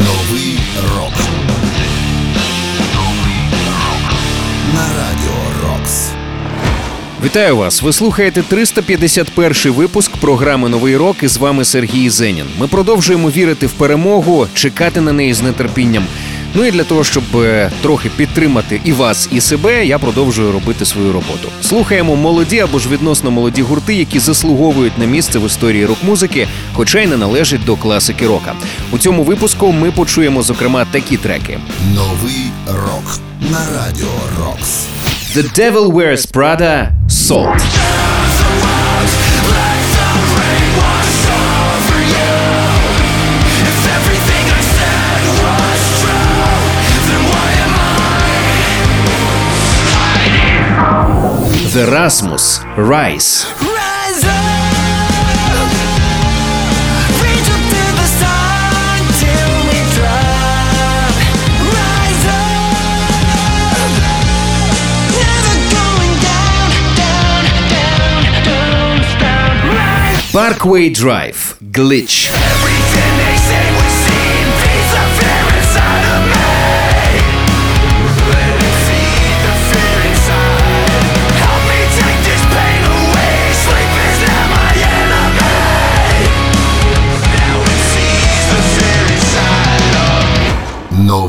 Новий рок. На радіо Рокс. Вітаю вас! Ви слухаєте 351 випуск програми Новий рок. І з вами Сергій Зенін. Ми продовжуємо вірити в перемогу, чекати на неї з нетерпінням. Ну і для того, щоб е, трохи підтримати і вас, і себе, я продовжую робити свою роботу. Слухаємо молоді або ж відносно молоді гурти, які заслуговують на місце в історії рок-музики, хоча й не належать до класики рока. У цьому випуску ми почуємо зокрема такі треки: Новий рок. На радіо Рокс. The Devil Wears Prada – Salt. The Rasmus Rise. Rise Parkway Drive. Glitch.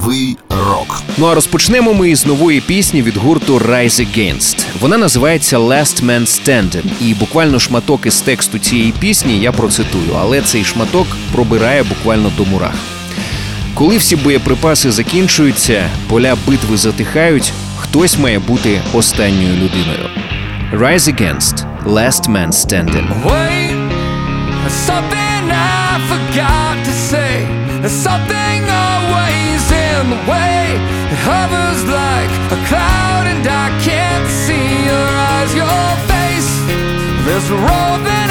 Новий рок. Ну а розпочнемо ми із нової пісні від гурту Rise Against. Вона називається Last Man Standing. І буквально шматок із тексту цієї пісні я процитую, але цей шматок пробирає буквально до мурах. Коли всі боєприпаси закінчуються, поля битви затихають, хтось має бути останньою людиною. Rise Against – Last Man Standing. Wait, something I forgot to say. Something in the way. It hovers like a cloud, and I can't see your eyes, your face. There's a road that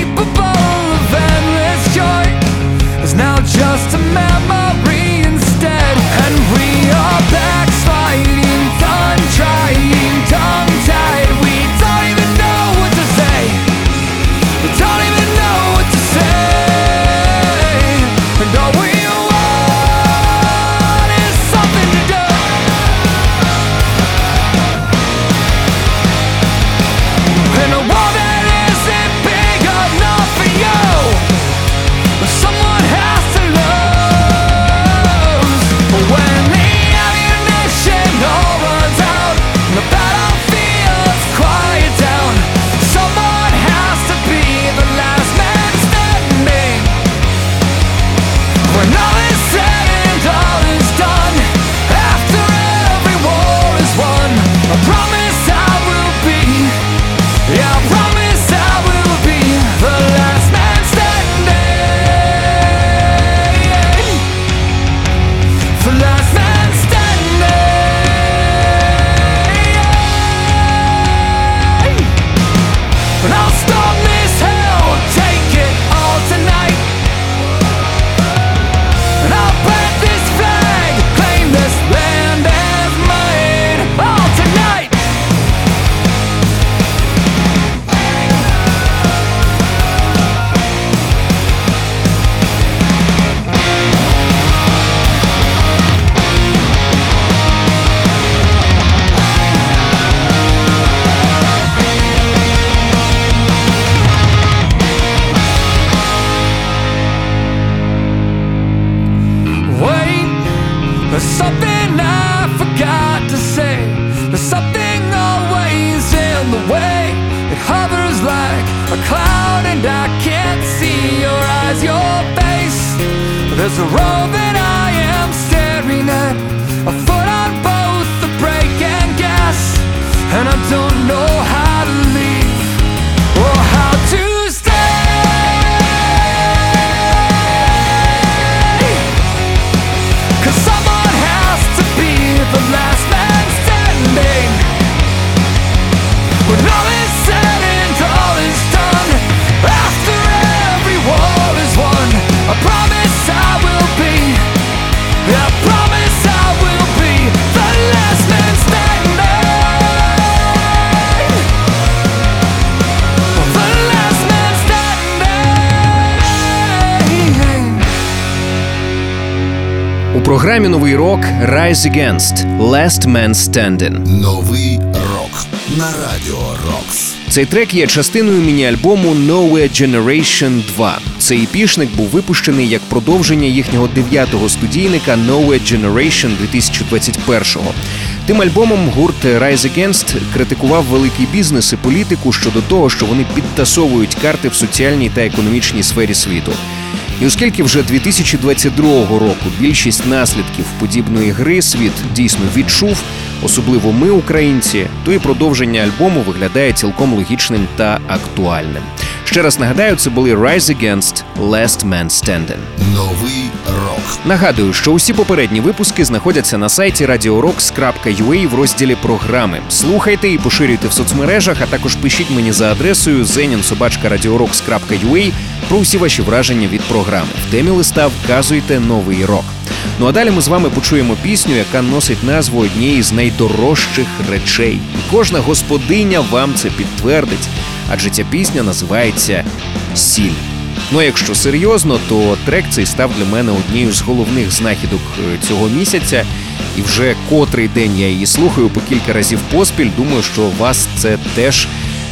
paper програмі Новий рок Rise Against Last Man Standing. Новий рок на радіо Рокс. Цей трек є частиною міні-альбому Nowhere Generation 2. Цей епішник був випущений як продовження їхнього дев'ятого студійника Nowhere Generation 2021-го. Тим альбомом гурт Rise Against критикував великий бізнес і політику щодо того, що вони підтасовують карти в соціальній та економічній сфері світу. І оскільки вже 2022 року більшість наслідків подібної гри світ дійсно відчув, особливо ми, українці, то і продовження альбому виглядає цілком логічним та актуальним. Ще раз нагадаю, це були Rise Against Last Man Standing. Новий рок. Нагадую, що усі попередні випуски знаходяться на сайті radiorocks.ua в розділі програми. Слухайте і поширюйте в соцмережах, а також пишіть мені за адресою zeninsobachka.radiorocks.ua про усі ваші враження від програми. В темі листа вказуйте новий рок. Ну а далі ми з вами почуємо пісню, яка носить назву однієї з найдорожчих речей. І кожна господиня вам це підтвердить, адже ця пісня називається Сіль. Ну а якщо серйозно, то трек цей став для мене однією з головних знахідок е, цього місяця. І вже котрий день я її слухаю по кілька разів поспіль. Думаю, що вас це теж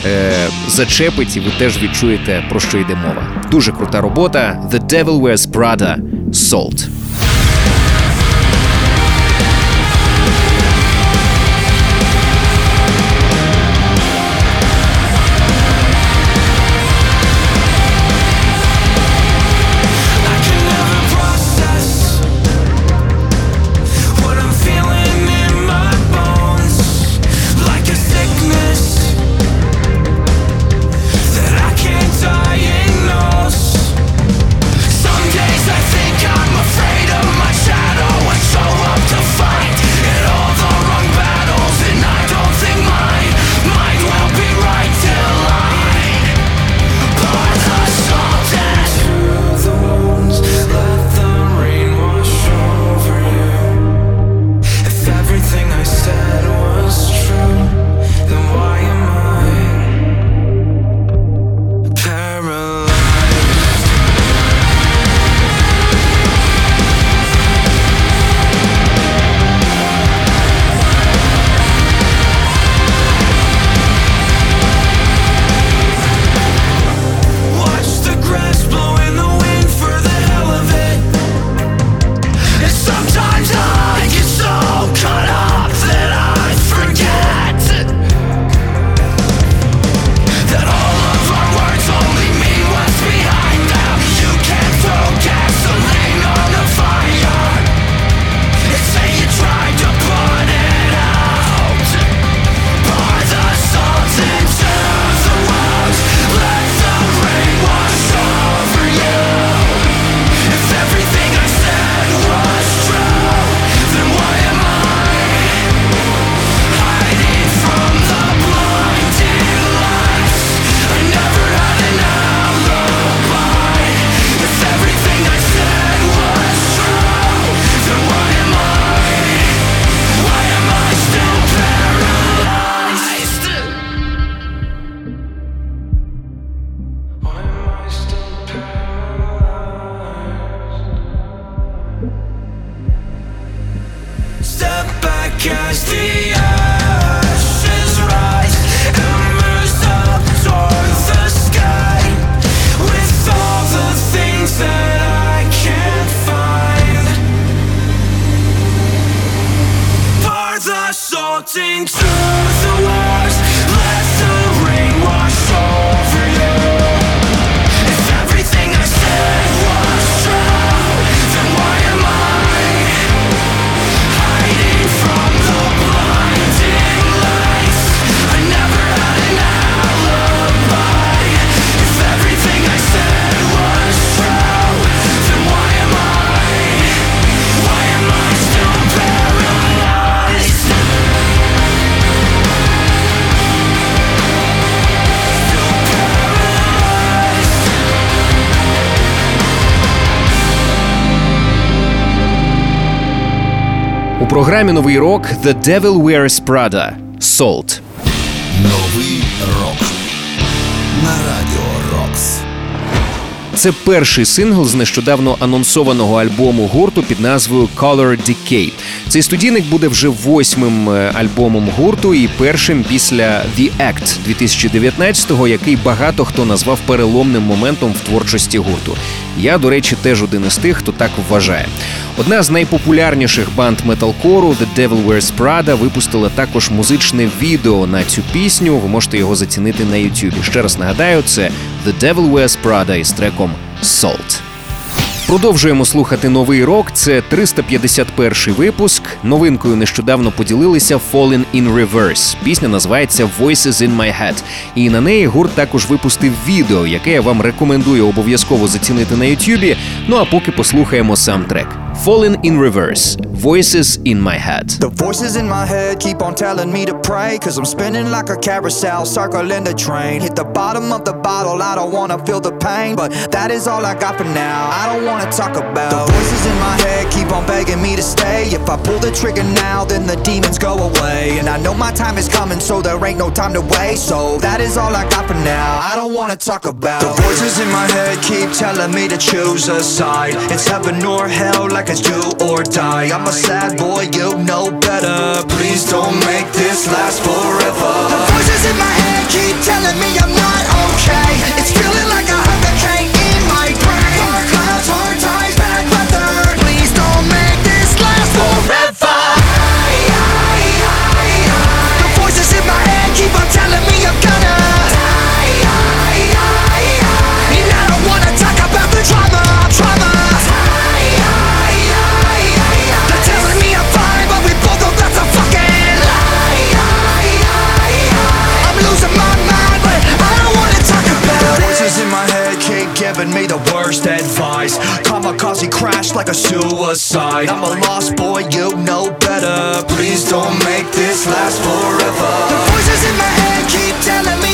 е, зачепить, і ви теж відчуєте про що йде мова. Дуже крута робота. The Devil Wears Prada – Salt. Christian. Програмі новий рок The Devil Wears Prada Salt. Новий рок на радіо Рокс. Це перший сингл з нещодавно анонсованого альбому гурту під назвою Color Decay. Цей студійник буде вже восьмим е, альбомом гурту і першим після The Act 2019-го, який багато хто назвав переломним моментом в творчості гурту. Я, до речі, теж один із тих, хто так вважає. Одна з найпопулярніших банд металкору The Devil Wears Prada випустила також музичне відео на цю пісню. Ви можете його зацінити на Ютубі. Ще раз нагадаю, це The Devil Wears Prada із треком Salt. Продовжуємо слухати новий рок. Це 351 випуск. Новинкою нещодавно поділилися Fallen in Reverse. Пісня називається Voices in My Head. І на неї гурт також випустив відео, яке я вам рекомендую обов'язково зацінити на Ютубі. Ну а поки послухаємо сам трек. Fallen in Reverse. Voices in My Head. The voices in my head keep on telling me to pray. Cause I'm spinning like a carousel, circling the train. Hit the bottom of the bottle, I don't wanna feel the pain. But that is all I got for now. I don't wanna talk about the voices in my head keep on begging me to stay. If I pull the trigger now, then the demons go away. And I know my time is coming, so there ain't no time to waste. So that is all I got for now. I don't wanna talk about the voices in my head keep telling me to choose a side. It's heaven or hell, like it's do or die. I'm a sad boy, you know better. Please don't make this last forever. The voices in my head keep telling me I'm not okay. It's worst advice. Kamikaze crash like a suicide. I'm a lost boy, you know better. Please don't make this last forever. The voices in my head keep telling me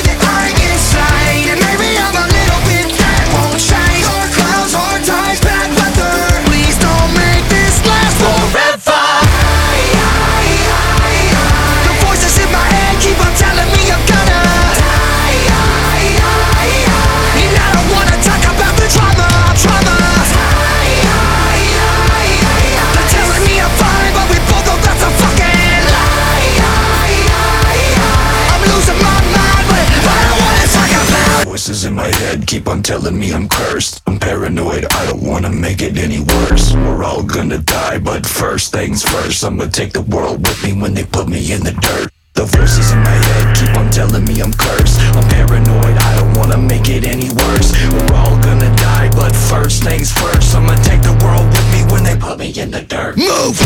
keep on telling me I'm cursed. I'm paranoid, I don't wanna make it any worse. We're all gonna die, but first things first. I'ma take the world with me when they put me in the dirt. The voices in my head keep on telling me I'm cursed. I'm paranoid, I don't wanna make it any worse. We're all gonna die, but first things first. I'ma take the world with me when they put me in the dirt. Move!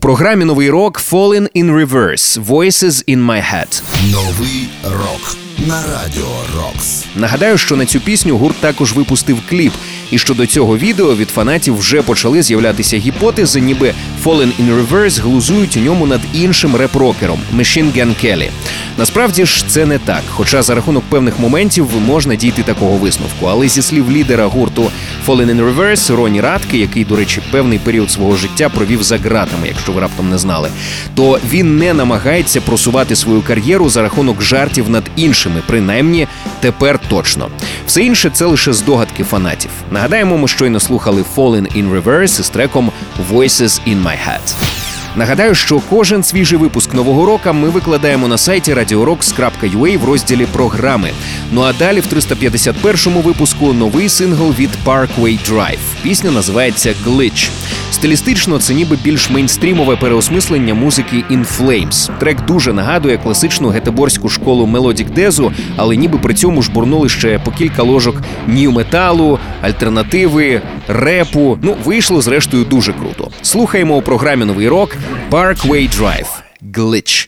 Програмі новий рок Fallen in Reverse. Voices in My Head. Новий рок на радіо Рокс. Нагадаю, що на цю пісню гурт також випустив кліп. І що до цього відео від фанатів вже почали з'являтися гіпотези, ніби Fallen in Reverse глузують у ньому над іншим реп-рокером Machine Gun Kelly. Насправді ж це не так. Хоча за рахунок певних моментів можна дійти такого висновку. Але зі слів лідера гурту Fallen in Reverse Роні Радки, який, до речі, певний період свого життя провів за ґратами, якщо ви раптом не знали, то він не намагається просувати свою кар'єру за рахунок жартів над іншими, принаймні тепер точно. Все інше це лише здогадки фанатів. Нагадаємо, ми щойно слухали Fallen in Reverse із треком Voices in My Head. Нагадаю, що кожен свіжий випуск нового року ми викладаємо на сайті radiorocks.ua в розділі програми. Ну а далі в 351-му випуску новий сингл від Parkway Drive. Пісня називається «Glitch». Стилістично це ніби більш мейнстрімове переосмислення музики In Flames. Трек дуже нагадує класичну гетеборську школу melodic death-у, але ніби при цьому ж бухнули ще по кілька ложок нью-металу, альтернативи, репу. Ну, вийшло зрештою дуже круто. Слухаємо у програмі новий рок. Parkway Drive. Glitch.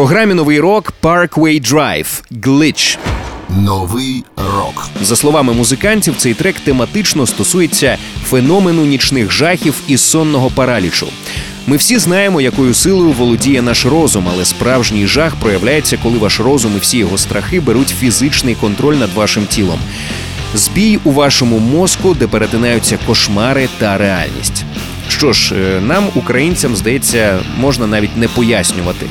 програмі новий рок Parkway Drive – «Glitch». Новий рок за словами музикантів, цей трек тематично стосується феномену нічних жахів і сонного паралічу. Ми всі знаємо, якою силою володіє наш розум, але справжній жах проявляється, коли ваш розум і всі його страхи беруть фізичний контроль над вашим тілом. Збій у вашому мозку, де перетинаються кошмари та реальність. Що ж, е, нам, українцям, здається, можна навіть не пояснювати.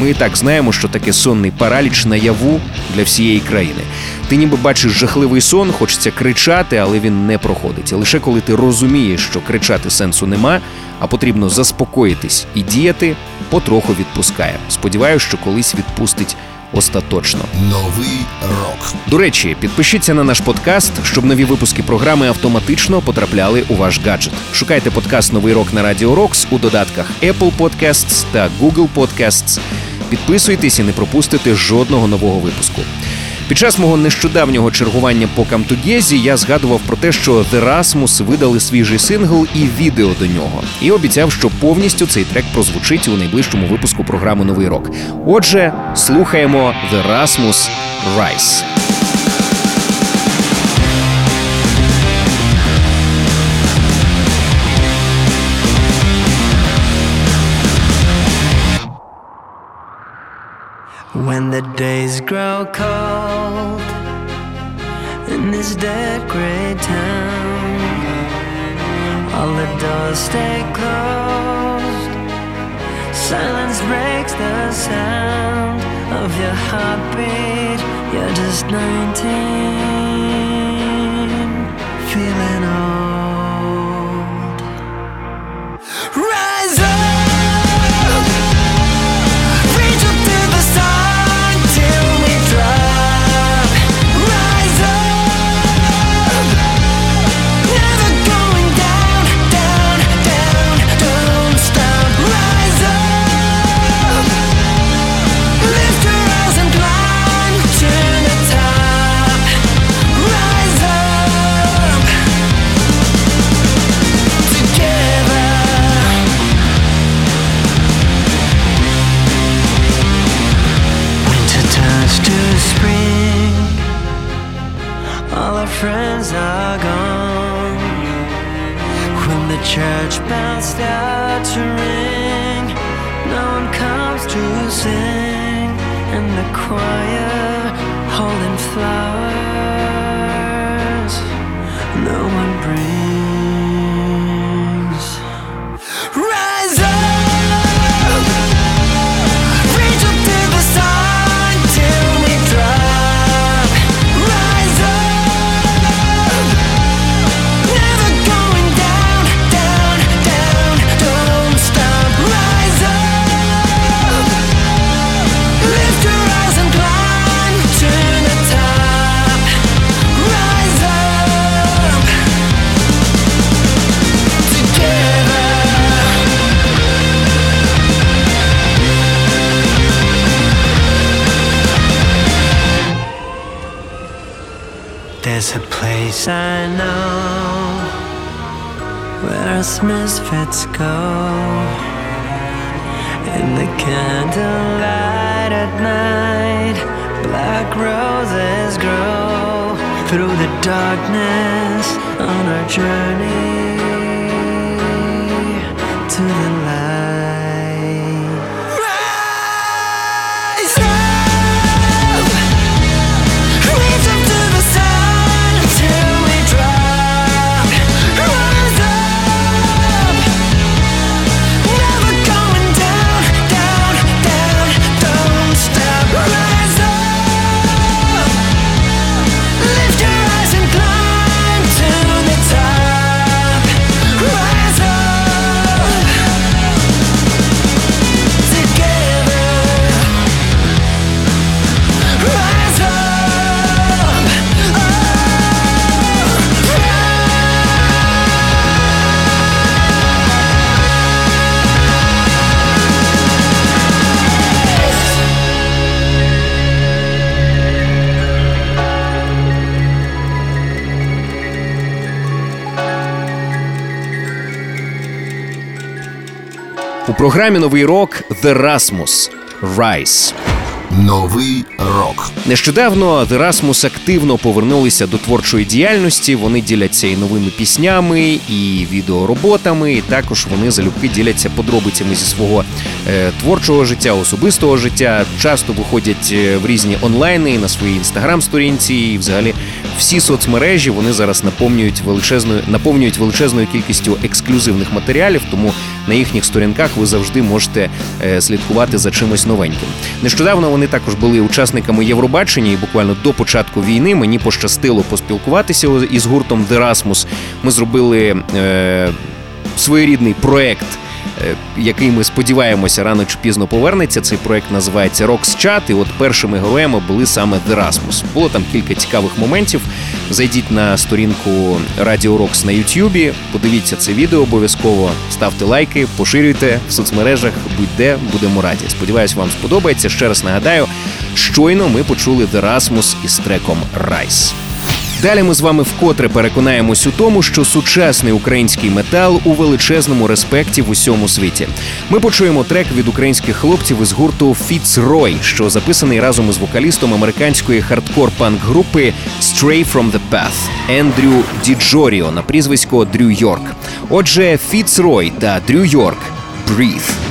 Ми і так знаємо, що таке сонний параліч наяву для всієї країни. Ти ніби бачиш жахливий сон, хочеться кричати, але він не проходить. Лише коли ти розумієш, що кричати сенсу нема, а потрібно заспокоїтись і діяти, потроху відпускає. Сподіваюся, що колись відпустить остаточно. Новий рок. До речі, підпишіться на наш подкаст, щоб нові випуски програми автоматично потрапляли у ваш гаджет. Шукайте подкаст Новий рок на Радіо Рокс у додатках Apple Podcasts та Google Podcasts. Підписуйтесь і не пропустите жодного нового випуску. Під час мого нещодавнього чергування по камтуд'єзі я згадував про те, що The видали свіжий сингл і відео до нього, і обіцяв, що повністю цей трек прозвучить у найближчому випуску програми Новий рок. Отже, слухаємо The Rasmus Rise. When the days grow cold in this dead gray town, all the doors stay closed. Silence breaks the sound of your heartbeat. You're just 19, misfits go. In the candlelight at night, black roses grow through the darkness on our journey програмі Новий рок The Rasmus Rise. Новий рок. Нещодавно The Rasmus активно повернулися до творчої діяльності. Вони діляться і новими піснями, і відеороботами. І також вони залюбки діляться подробицями зі свого е, творчого життя, особистого життя. Часто виходять е, в різні онлайни на своїй інстаграм-сторінці і взагалі всі соцмережі вони зараз наповнюють величезною наповнюють величезною кількістю ексклюзивних матеріалів, тому на їхніх сторінках ви завжди можете е, слідкувати за чимось новеньким. Нещодавно вони також були учасниками Євробачення, і буквально до початку війни мені пощастило поспілкуватися із гуртом Дерасмус. Ми зробили е, своєрідний проект. Е, який ми сподіваємося рано чи пізно повернеться. Цей проект називається Chat, І от першими героями були саме The Rasmus. Було там кілька цікавих моментів. Зайдіть на сторінку Радіо Рокс на Ютубі, подивіться це відео обов'язково, ставте лайки, поширюйте в соцмережах. Будь-де будемо раді. Сподіваюсь, вам сподобається. Ще раз нагадаю, щойно ми почули The Rasmus із треком Rise. Далі ми з вами вкотре переконаємось у тому, що сучасний український метал у величезному респекті в усьому світі. Ми почуємо трек від українських хлопців із гурту Fitzroy, що записаний разом із вокалістом американської хардкор-панк групи Stray from the Path Ендрю Діджоріо на прізвисько Дрю Йорк. Отже, Fitzroy та Дрю Йорк Breathe.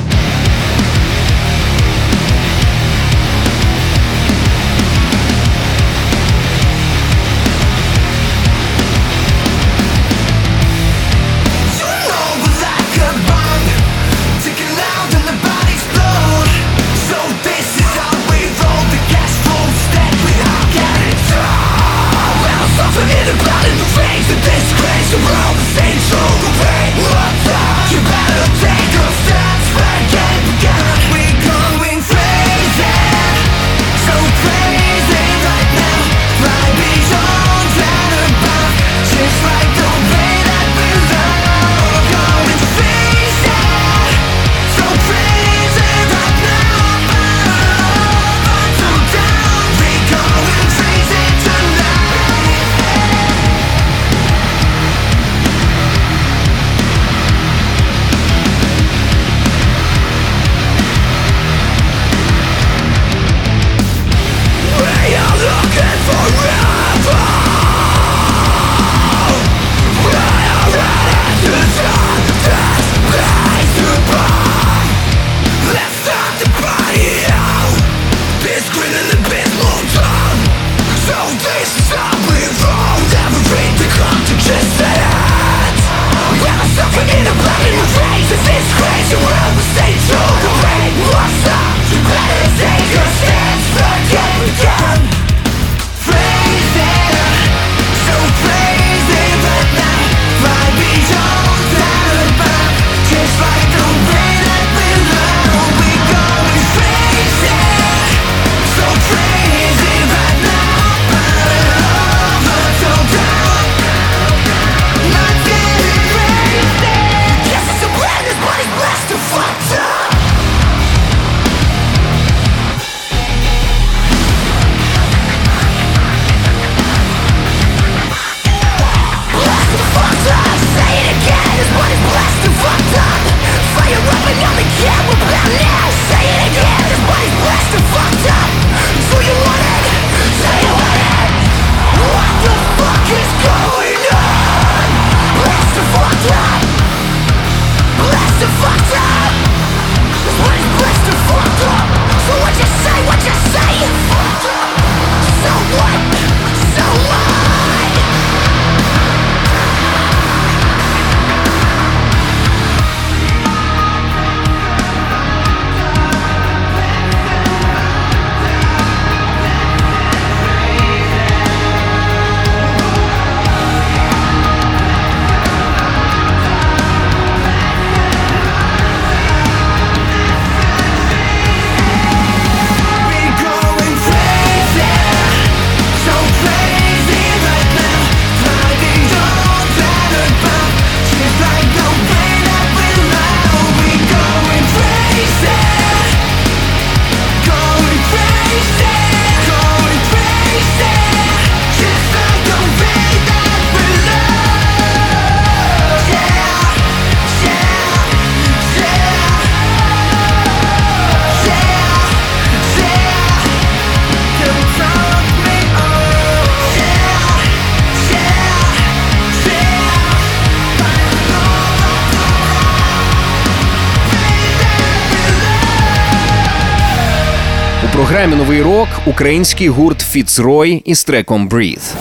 Програмі новий рок український гурт Фіцрой із треком Breathe.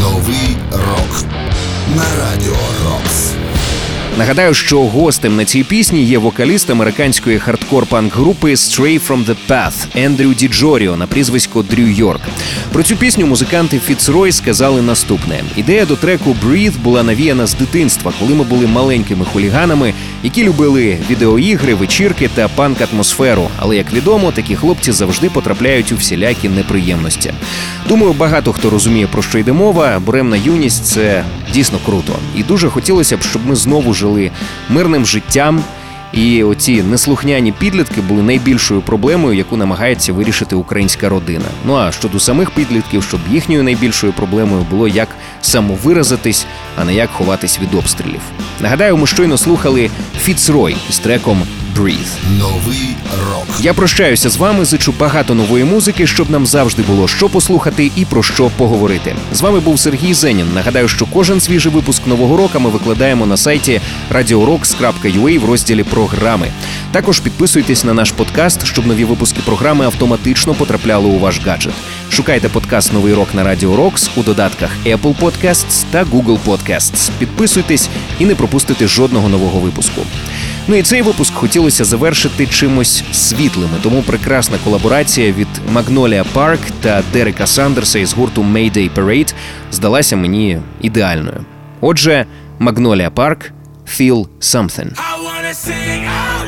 Новий рок на. Нагадаю, що гостем на цій пісні є вокаліст американської хардкор-панк групи Stray from the Path Ендрю Діджоріо на прізвисько Drew York. Про цю пісню музиканти Фіцрой сказали наступне: ідея до треку «Breathe» була навіяна з дитинства, коли ми були маленькими хуліганами, які любили відеоігри, вечірки та панк-атмосферу. Але як відомо, такі хлопці завжди потрапляють у всілякі неприємності. Думаю, багато хто розуміє про що йде мова. Буремна юність це дійсно круто, і дуже хотілося б, щоб ми знову жили мирним життям. І оці неслухняні підлітки були найбільшою проблемою, яку намагається вирішити українська родина. Ну а щодо самих підлітків, щоб їхньою найбільшою проблемою було як самовиразитись, а не як ховатись від обстрілів. Нагадаю, ми щойно слухали Фіцрой з треком Breathe. Новий рок. Я прощаюся з вами, зичу багато нової музики, щоб нам завжди було що послухати і про що поговорити. З вами був Сергій Зенін. Нагадаю, що кожен свіжий випуск нового року ми викладаємо на сайті radiorocks.ua в розділі програми. Також підписуйтесь на наш подкаст, щоб нові випуски програми автоматично потрапляли у ваш гаджет. Шукайте подкаст Новий рок на Radio Rocks у додатках Apple Podcasts та Google Podcasts. Підписуйтесь і не пропустите жодного нового випуску. Ну і цей випуск хотілося завершити чимось світлими, тому прекрасна колаборація від Magnolia Park та Дерека Сандерса із гурту Mayday Parade здалася мені ідеальною. Отже, Magnolia Park Feel Something. I wanna sing out